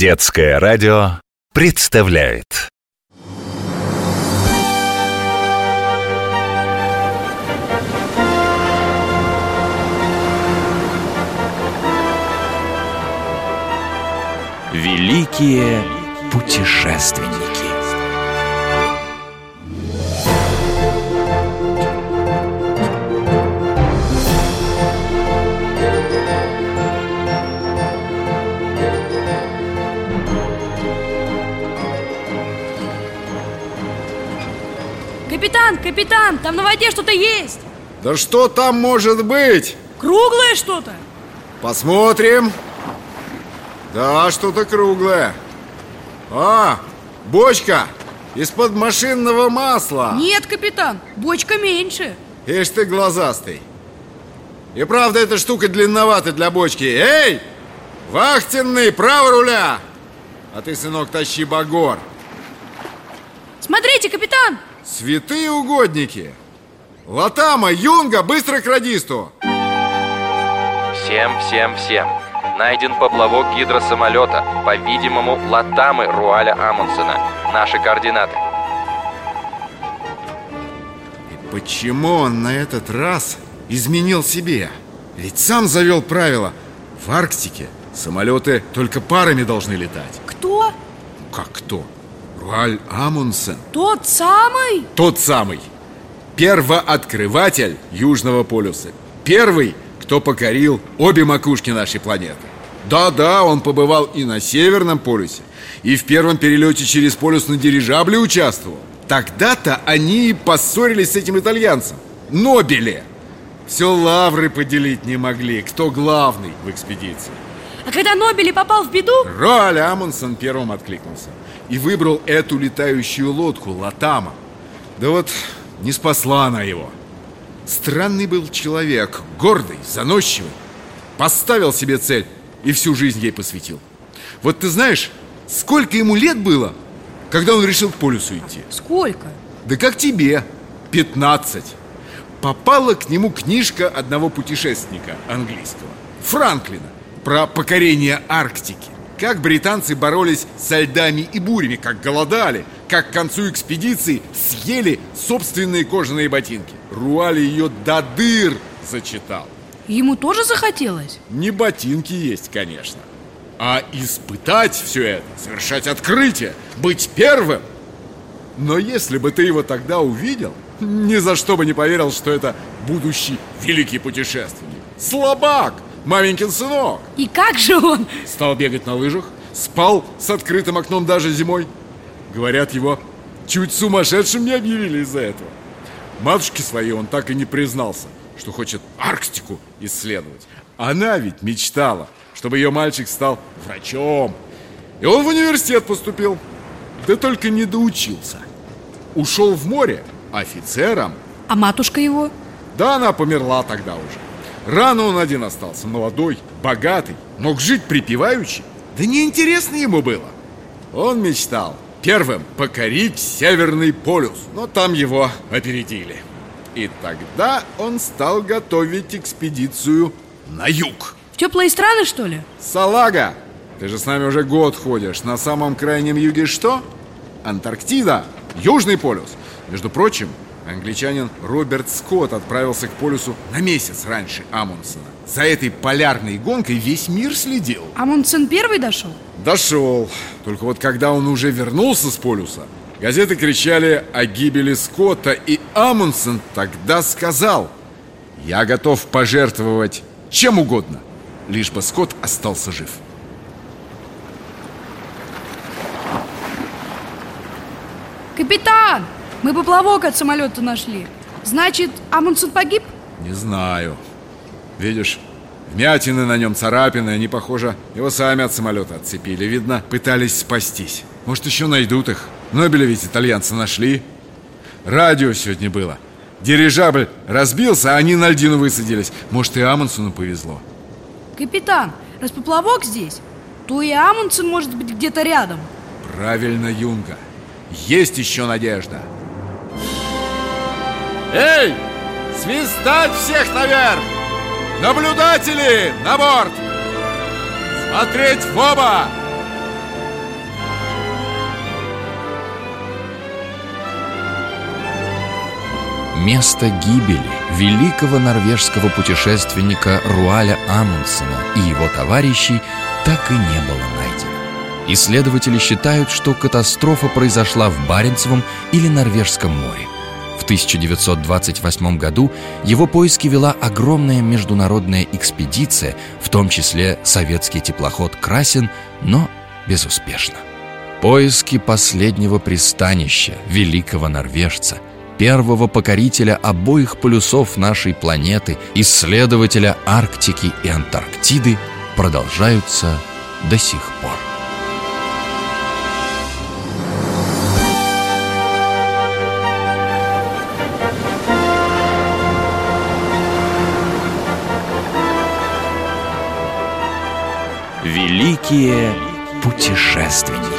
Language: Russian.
Детское радио представляет. Великие путешественники Капитан, капитан, там на воде что-то есть. Да что там может быть? Круглое что-то. Посмотрим. Да, что-то круглое. А, бочка Из-под машинного масла. Нет, капитан, бочка меньше. Ишь ты глазастый. И правда эта штука длинновата для бочки. Эй! Вахтенный, право руля! А ты, сынок, тащи багор. Смотрите, капитан Святые угодники! Латама, Юнга, быстро к радисту! Всем, всем, всем! Найден поплавок гидросамолета По-видимому, Латамы Руаля Амундсена. Наши координаты. И почему он на этот раз изменил себе? Ведь сам завел правило В Арктике самолеты только парами должны летать. Кто? Как кто? Руаль Амундсен. Тот самый? Тот самый. Первооткрыватель Южного полюса. Первый, кто покорил обе макушки нашей планеты. Да-да, он побывал и на Северном полюсе И в первом перелете через полюс на дирижабле участвовал. Тогда-то они и поссорились с этим итальянцем. Нобеле. Все лавры поделить не могли Кто главный в экспедиции А когда Нобели попал в беду? Роаль Амундсен первым откликнулся И выбрал эту летающую лодку Латама Да вот не спасла она его Странный был человек, гордый, заносчивый Поставил себе цель и всю жизнь ей посвятил Вот ты знаешь, сколько ему лет было, когда он решил к полюсу идти? Сколько? Да как тебе, 15 Попала к нему книжка одного путешественника английского Франклина Про покорение Арктики. Как британцы боролись со льдами и бурями Как голодали Как к концу экспедиции съели собственные кожаные ботинки. Руали ее до дыр зачитал. Ему тоже захотелось? Не ботинки есть, конечно А испытать все это, совершать открытие Быть первым. Но если бы ты его тогда увидел, ни за что бы не поверил, что это будущий великий путешественник. Слабак, маменькин сынок. И как же он? Стал бегать на лыжах, спал с открытым окном даже зимой. Говорят, его чуть сумасшедшим не объявили из-за этого. Матушке своей он так и не признался, что хочет Арктику исследовать. Она ведь мечтала, чтобы ее мальчик стал врачом. И он в университет поступил. Да только не доучился. Ушел в море офицером. А матушка его? Да она померла тогда уже. Рано он один остался, молодой, богатый, мог жить припеваючи. Да неинтересно ему было. Он мечтал первым покорить Северный полюс, но там его опередили. И тогда он стал готовить экспедицию на юг. В теплые страны, что ли? Салага, ты же с нами уже год ходишь. На самом крайнем юге что? Антарктида, Южный полюс. Между прочим, англичанин Роберт Скотт отправился к полюсу на месяц раньше Амундсена. За этой полярной гонкой весь мир следил. Амундсен первый дошел? Дошел. Только вот когда он уже вернулся с полюса, газеты кричали о гибели Скотта, и Амундсен тогда сказал, «Я готов пожертвовать чем угодно, лишь бы Скотт остался жив». Капитан, мы поплавок от самолета нашли. Значит, Амундсен погиб? Не знаю. Видишь, вмятины на нем, царапины Они, похоже, его сами от самолета отцепили Видно, пытались спастись. Может, еще найдут их. Нобеля ведь итальянцы нашли. Радио сегодня было. Дирижабль разбился, а они на льдину высадились. Может, и Амундсену повезло. Капитан, раз поплавок здесь То и Амундсен может быть где-то рядом. Правильно, Юнга. Есть еще надежда. Эй! Свистать всех наверх! Наблюдатели на борт! Смотреть в оба! Место гибели великого норвежского путешественника Руаля Амундсена и его товарищей так и не было найдено. Исследователи считают, что катастрофа произошла в Баренцевом или Норвежском море. В 1928 году его поиски вела огромная международная экспедиция, в том числе советский теплоход «Красин», но безуспешно. Поиски последнего пристанища великого норвежца, первого покорителя обоих полюсов нашей планеты, исследователя Арктики и Антарктиды продолжаются до сих пор. Великие путешественники.